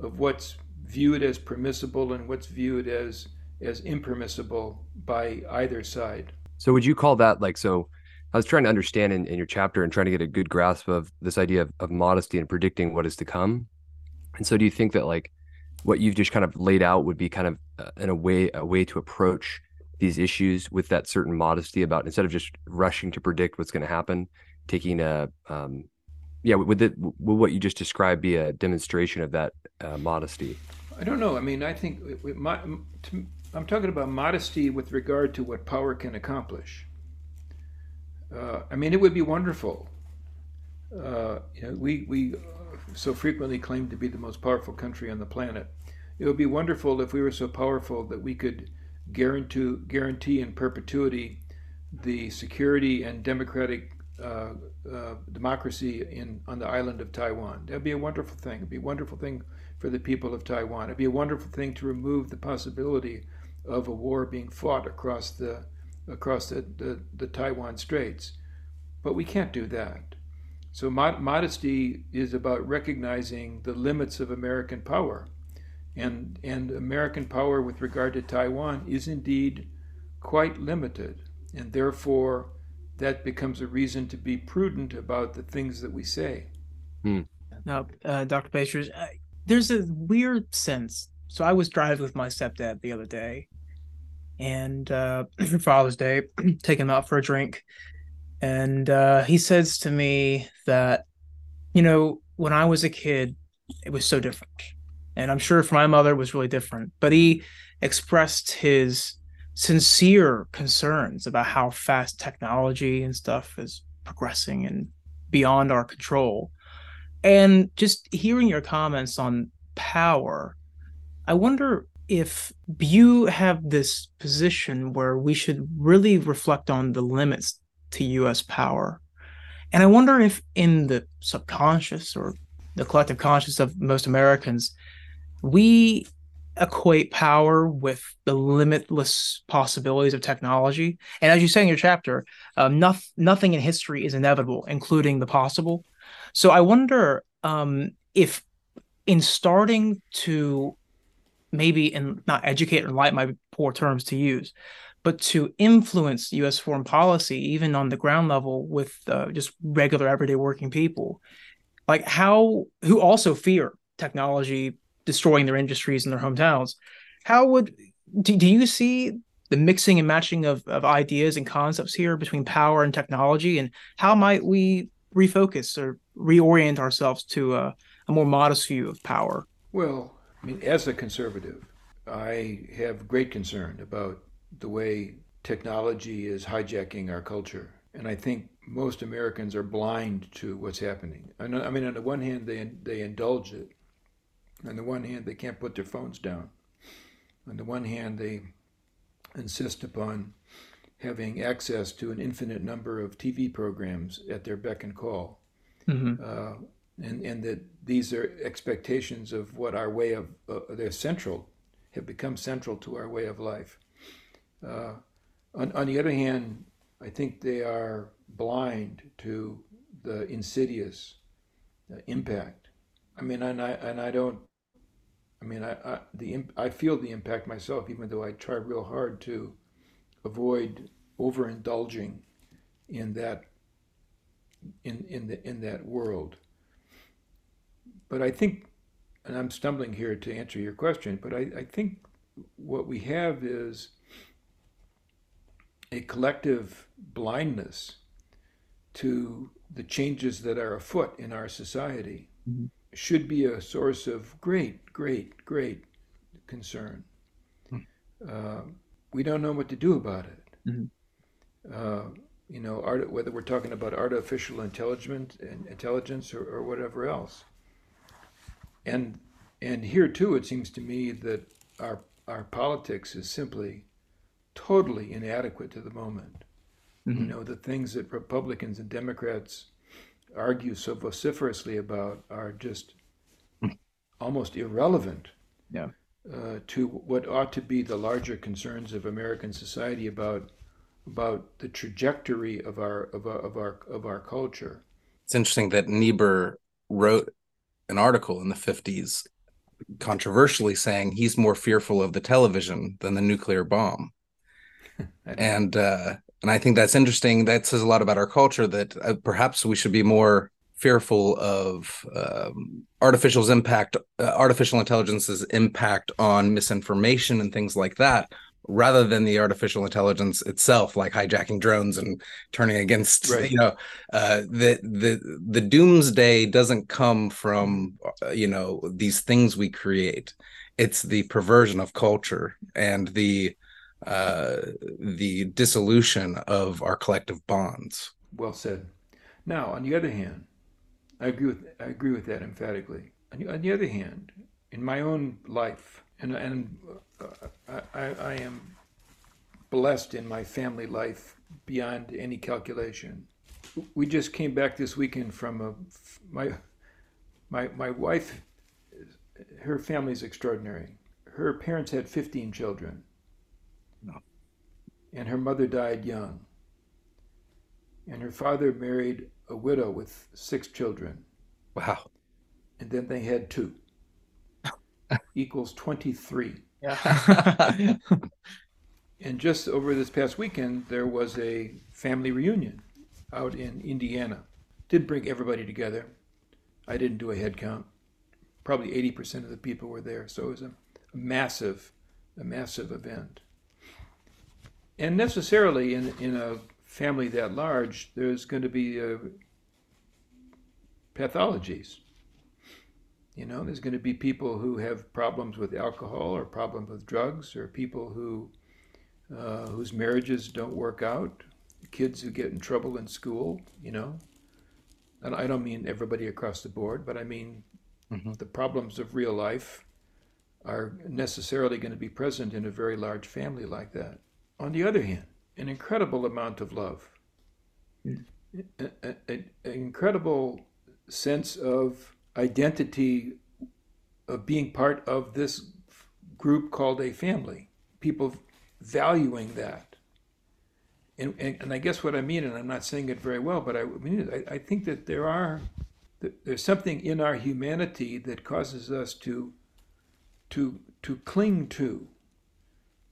of what's viewed as permissible and what's viewed as as impermissible by either side. So would you call that like so I was trying to understand in, in your chapter and trying to get a good grasp of this idea of, of modesty and predicting what is to come. And so do you think that like what you've just kind of laid out would be kind of uh, in a way a way to approach these issues with that certain modesty about instead of just rushing to predict what's going to happen, taking a um, yeah, would, it, would what you just described be a demonstration of that uh, modesty? I don't know. I mean, I think my, I'm talking about modesty with regard to what power can accomplish. Uh, I mean, it would be wonderful. Uh, you know, we we so frequently claim to be the most powerful country on the planet. It would be wonderful if we were so powerful that we could guarantee guarantee in perpetuity the security and democratic uh, uh, democracy in on the island of Taiwan. That'd be a wonderful thing. It'd be a wonderful thing for the people of Taiwan. It'd be a wonderful thing to remove the possibility of a war being fought across the across the, the, the Taiwan Straits. But we can't do that. So mod- modesty is about recognizing the limits of American power. And, and American power with regard to Taiwan is indeed quite limited. And therefore, that becomes a reason to be prudent about the things that we say. Hmm. Now, uh, Dr. Pastries, uh, there's a weird sense. So I was driving with my stepdad the other day, and uh, Father's Day, taking him out for a drink, and uh, he says to me that, you know, when I was a kid, it was so different, and I'm sure for my mother it was really different. But he expressed his sincere concerns about how fast technology and stuff is progressing and beyond our control. And just hearing your comments on power, I wonder if you have this position where we should really reflect on the limits to US power. And I wonder if in the subconscious or the collective conscious of most Americans, we equate power with the limitless possibilities of technology. And as you say in your chapter, um, nothing, nothing in history is inevitable, including the possible. So I wonder um, if, in starting to maybe and not educate or enlighten my poor terms to use, but to influence U.S. foreign policy, even on the ground level with uh, just regular everyday working people, like how who also fear technology destroying their industries in their hometowns. How would do, do you see the mixing and matching of, of ideas and concepts here between power and technology, and how might we refocus or reorient ourselves to a, a more modest view of power? Well, I mean, as a conservative, I have great concern about the way technology is hijacking our culture. And I think most Americans are blind to what's happening. I mean, on the one hand, they, they indulge it. On the one hand, they can't put their phones down. On the one hand, they insist upon having access to an infinite number of TV programs at their beck and call. Mm-hmm. Uh, and, and that these are expectations of what our way of, uh, they're central, have become central to our way of life. Uh, on, on the other hand, I think they are blind to the insidious uh, impact. I mean, and I and I don't. I mean, I, I the I feel the impact myself, even though I try real hard to avoid overindulging in that in in the in that world. But I think, and I'm stumbling here to answer your question, but I, I think what we have is a collective blindness to the changes that are afoot in our society mm-hmm. should be a source of great, great, great concern. Mm-hmm. Uh, we don't know what to do about it. Mm-hmm. Uh, you know, art, whether we're talking about artificial intelligence and intelligence or, or whatever else. And and here too, it seems to me that our our politics is simply totally inadequate to the moment. Mm-hmm. You know, the things that Republicans and Democrats argue so vociferously about are just almost irrelevant yeah. uh, to what ought to be the larger concerns of American society about about the trajectory of our of our of our, of our culture. It's interesting that Niebuhr wrote an article in the 50s controversially saying he's more fearful of the television than the nuclear bomb and uh, and I think that's interesting. That says a lot about our culture. That uh, perhaps we should be more fearful of um, artificial's impact, uh, artificial intelligence's impact on misinformation and things like that, rather than the artificial intelligence itself, like hijacking drones and turning against. Right. You know, uh, the the the doomsday doesn't come from uh, you know these things we create it's the perversion of culture and the uh, the dissolution of our collective bonds. Well said. Now, on the other hand, I agree with I agree with that emphatically. On the, on the other hand, in my own life, and and I, I am blessed in my family life beyond any calculation. We just came back this weekend from a my my my wife. Her family is extraordinary. Her parents had 15 children. No. And her mother died young. And her father married a widow with six children. Wow. And then they had two. equals 23. Yeah. and just over this past weekend, there was a family reunion out in Indiana. Did bring everybody together. I didn't do a head count. Probably 80% of the people were there. So it was a, a massive, a massive event. And necessarily in, in a family that large, there's going to be uh, pathologies. You know, there's going to be people who have problems with alcohol or problems with drugs, or people who uh, whose marriages don't work out, kids who get in trouble in school. You know, and I don't mean everybody across the board, but I mean mm-hmm. the problems of real life are necessarily going to be present in a very large family like that. On the other hand, an incredible amount of love, mm. an incredible sense of identity of being part of this group called a family. People valuing that. And, and, and, I guess what I mean, and I'm not saying it very well, but I mean, I, I think that there are there's something in our humanity that causes us to to to cling to,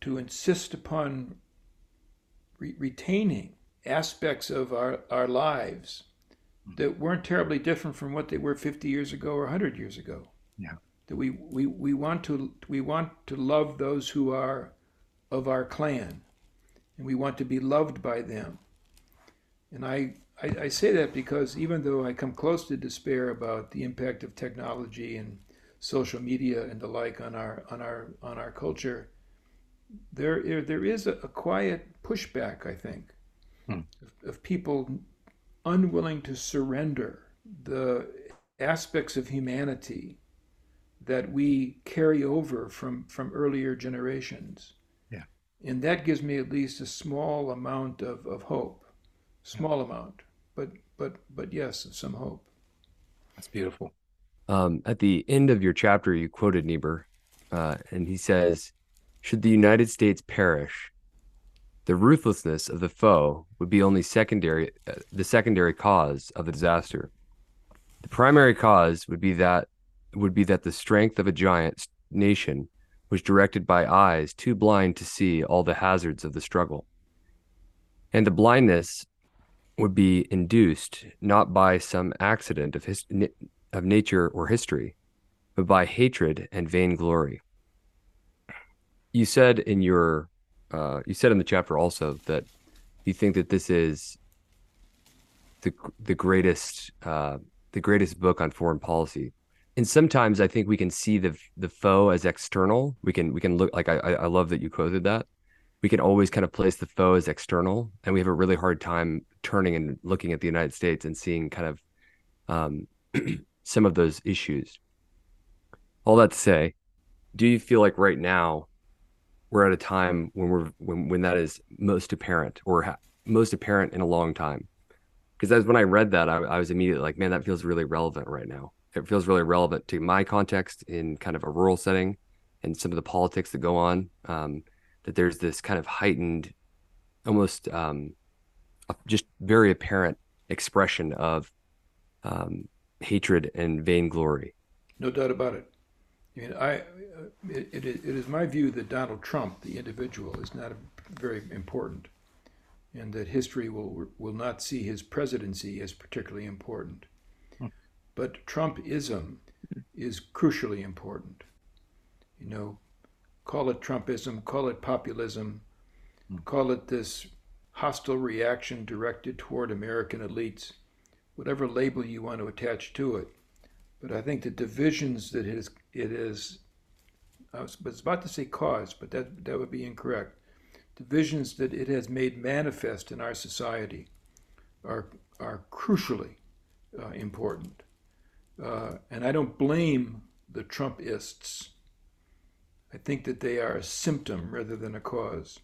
to insist upon re- retaining aspects of our, our lives that weren't terribly different from what they were 50 years ago or 100 years ago. Yeah. That we, we, we want to we want to love those who are of our clan, and we want to be loved by them. And I, I, I say that because even though I come close to despair about the impact of technology and social media and the like on our on our on our culture, there there is a, a quiet pushback, I think, hmm. of, of people unwilling to surrender the aspects of humanity that we carry over from, from earlier generations. Yeah. And that gives me at least a small amount of, of hope. Small yeah. amount, but but but yes, some hope. That's beautiful. Um, at the end of your chapter, you quoted Niebuhr, uh, and he says, "Should the United States perish, the ruthlessness of the foe would be only secondary, uh, the secondary cause of the disaster. The primary cause would be that would be that the strength of a giant nation was directed by eyes too blind to see all the hazards of the struggle. And the blindness would be induced not by some accident of his, of nature or history, but by hatred and vainglory. You said in your uh, you said in the chapter also that you think that this is the the greatest uh, the greatest book on foreign policy. And sometimes I think we can see the the foe as external. We can we can look like I I love that you quoted that. We can always kind of place the foe as external, and we have a really hard time turning and looking at the United States and seeing kind of um, some of those issues. All that to say, do you feel like right now we're at a time when we're when when that is most apparent or ha- most apparent in a long time. Because as when I read that, I, I was immediately like, man, that feels really relevant right now. It feels really relevant to my context in kind of a rural setting and some of the politics that go on. Um, that there's this kind of heightened, almost um, just very apparent expression of um, hatred and vainglory. No doubt about it. I mean, I it, it, it is my view that Donald Trump, the individual, is not very important, and that history will will not see his presidency as particularly important. Hmm. But Trumpism is crucially important. You know, call it Trumpism, call it populism, hmm. call it this hostile reaction directed toward American elites, whatever label you want to attach to it. But I think the divisions that it has I was, was about to say cause, but that, that would be incorrect. Divisions that it has made manifest in our society are, are crucially uh, important. Uh, and I don't blame the Trumpists. I think that they are a symptom rather than a cause.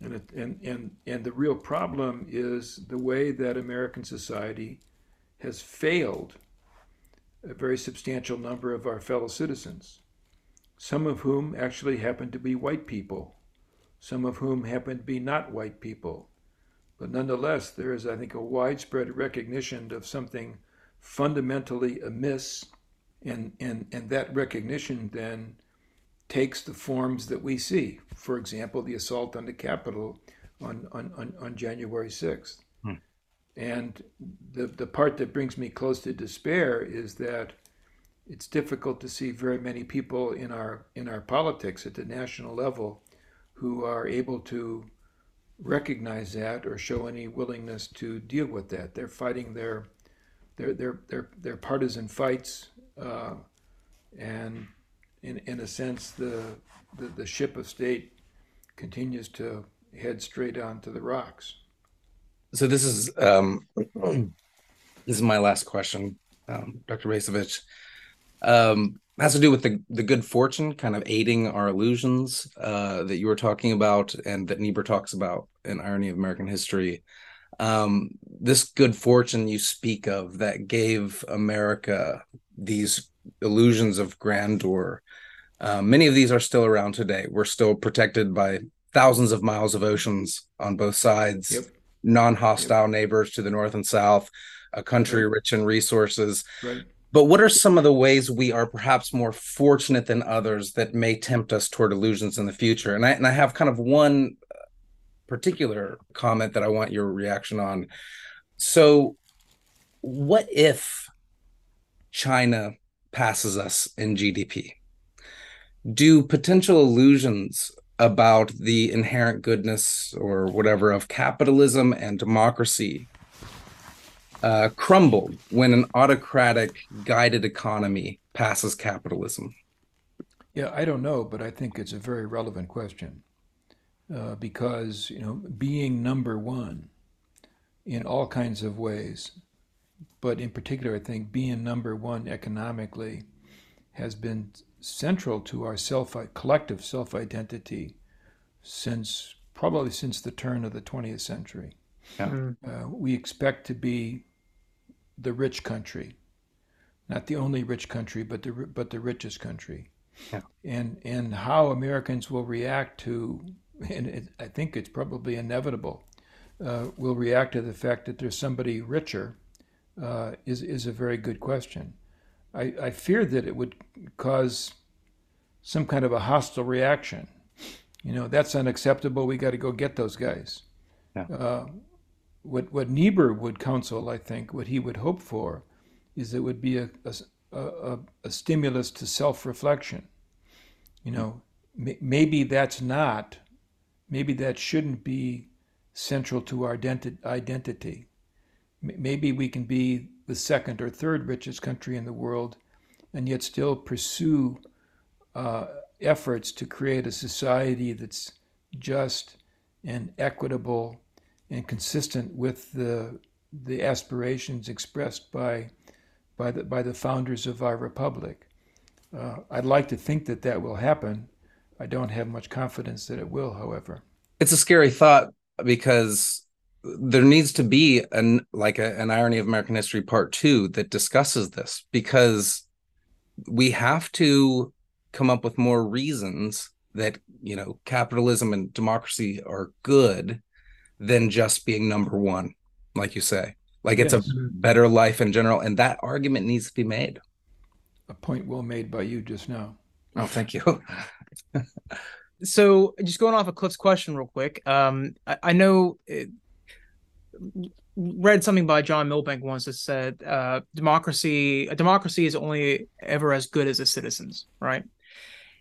And, it, and, and, and the real problem is the way that American society has failed a very substantial number of our fellow citizens, some of whom actually happen to be white people, some of whom happen to be not white people. But nonetheless, there is, I think, a widespread recognition of something fundamentally amiss, and, and, and that recognition then takes the forms that we see. For example, the assault on the Capitol on, on, on, on January 6th. And the, the part that brings me close to despair is that it's difficult to see very many people in our in our politics at the national level who are able to recognize that or show any willingness to deal with that. They're fighting their their their their, their partisan fights, uh, and in in a sense, the, the the ship of state continues to head straight on to the rocks. So this is um, this is my last question, um, Dr. Bacevich. Um, has to do with the the good fortune kind of aiding our illusions uh, that you were talking about and that Niebuhr talks about in Irony of American History um, this good fortune you speak of that gave America these illusions of grandeur. Uh, many of these are still around today. We're still protected by thousands of miles of oceans on both sides, yep. Non hostile yep. neighbors to the north and south, a country rich in resources. Right. But what are some of the ways we are perhaps more fortunate than others that may tempt us toward illusions in the future? And I, and I have kind of one uh, particular comment that I want your reaction on. So, what if China passes us in GDP? Do potential illusions about the inherent goodness or whatever of capitalism and democracy uh, crumble when an autocratic guided economy passes capitalism? Yeah, I don't know, but I think it's a very relevant question uh, because you know being number one in all kinds of ways, but in particular, I think being number one economically has been central to our self collective self identity since probably since the turn of the 20th century. Yeah. Mm-hmm. Uh, we expect to be the rich country, not the only rich country, but the but the richest country. Yeah. And and how Americans will react to and it, I think it's probably inevitable, uh, will react to the fact that there's somebody richer uh, is, is a very good question. I, I fear that it would cause some kind of a hostile reaction. You know, that's unacceptable. We got to go get those guys. Yeah. Uh, what what Niebuhr would counsel, I think, what he would hope for, is it would be a a, a, a stimulus to self-reflection. You know, maybe that's not maybe that shouldn't be central to our identity. Maybe we can be the second or third richest country in the world and yet still pursue uh, efforts to create a society that's just and equitable and consistent with the the aspirations expressed by by the by the founders of our republic. Uh, I'd like to think that that will happen, I don't have much confidence that it will, however. It's a scary thought because there needs to be an like a, an irony of American history part two that discusses this because we have to come up with more reasons that you know capitalism and democracy are good than just being number one like you say like it's yes. a better life in general and that argument needs to be made a point well made by you just now oh thank you so just going off of Cliff's question real quick. Um, I, I know it, read something by John Milbank once that said uh, democracy a democracy is only ever as good as its citizens, right?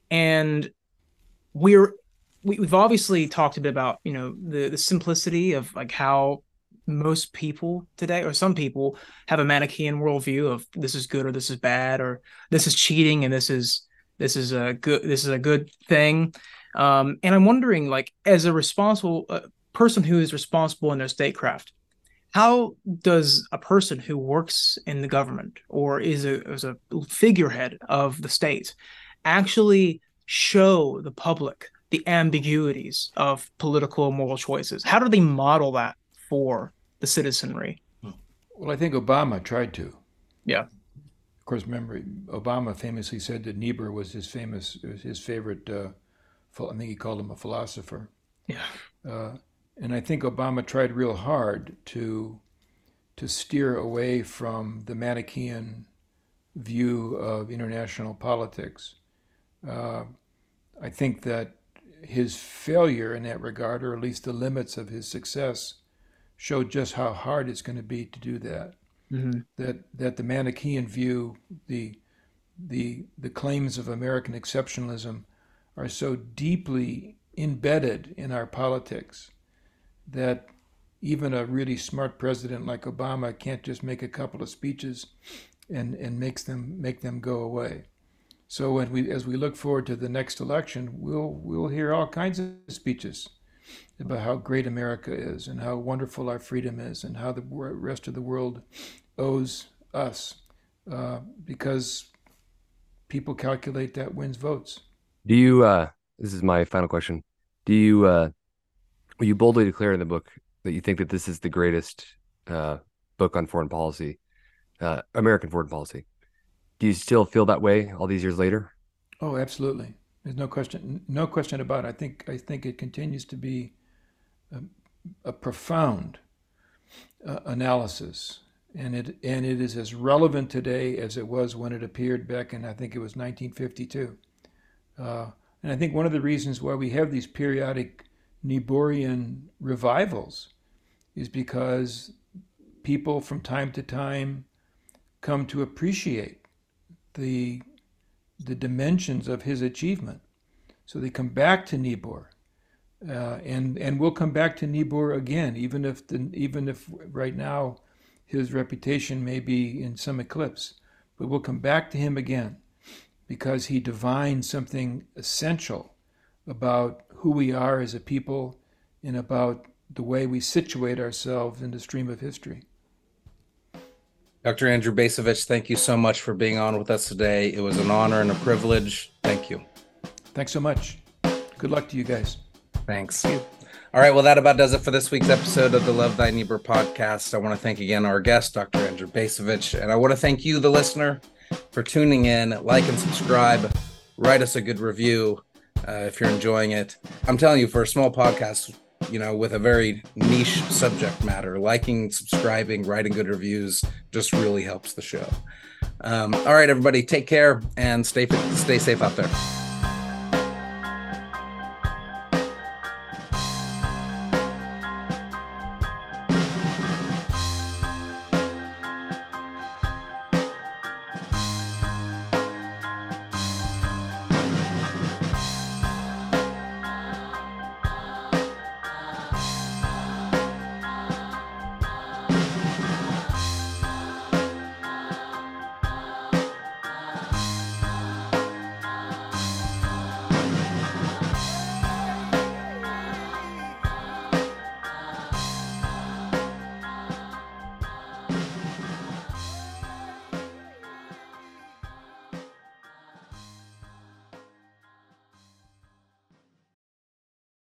And we're we, we've obviously talked a bit about you know the the simplicity of like how most people today or some people have a manichean worldview of this is good or this is bad or this is cheating and this is This is a good. This is a good thing. Um, and I'm wondering, like, as a responsible uh, person who is responsible in their statecraft, how does a person who works in the government or is a, is a figurehead of the state actually show the public the ambiguities of political and moral choices? How do they model that for the citizenry? Well, I think Obama tried to. Yeah. Of course, remember Obama famously said that Niebuhr was his famous, his favorite. Uh, I think he called him a philosopher. Yeah. Uh, and I think Obama tried real hard to to steer away from the Manichaean view of international politics. Uh, I think that his failure in that regard, or at least the limits of his success, showed just how hard it's going to be to do that. Mm-hmm. That that the Manichaean view, the the the claims of American exceptionalism, are so deeply embedded in our politics that even a really smart president like Obama can't just make a couple of speeches and, and makes them make them go away. So when we as we look forward to the next election, we'll we'll hear all kinds of speeches about how great America is and how wonderful our freedom is and how the rest of the world owes us uh, because people calculate that wins votes. Do you? Uh, this is my final question. Do you? Uh, you boldly declare in the book that you think that this is the greatest uh, book on foreign policy, uh, American foreign policy. Do you still feel that way all these years later? Oh, absolutely. There's no question, no question about it. I think I think it continues to be a, a profound uh, analysis, and it and it is as relevant today as it was when it appeared back in I think it was 1952. Uh, and I think one of the reasons why we have these periodic Niebuhrian revivals is because people from time to time come to appreciate the the dimensions of his achievement. So they come back to Niebuhr, uh, and and we'll come back to Niebuhr again, even if the, even if right now his reputation may be in some eclipse, but we'll come back to him again because he divined something essential about who we are as a people and about the way we situate ourselves in the stream of history. Dr. Andrew Bacevich, thank you so much for being on with us today. It was an honor and a privilege. Thank you. Thanks so much. Good luck to you guys. Thanks. All right, well, that about does it for this week's episode of the Love Thy Neighbor podcast. I want to thank again our guest, Dr. Andrew Bacevich, and I want to thank you, the listener, for tuning in. Like and subscribe. Write us a good review uh, if you're enjoying it. I'm telling you, for a small podcast, you know, with a very niche subject matter, liking, subscribing, writing good reviews just really helps the show. Um, all right, everybody, take care and stay stay safe out there.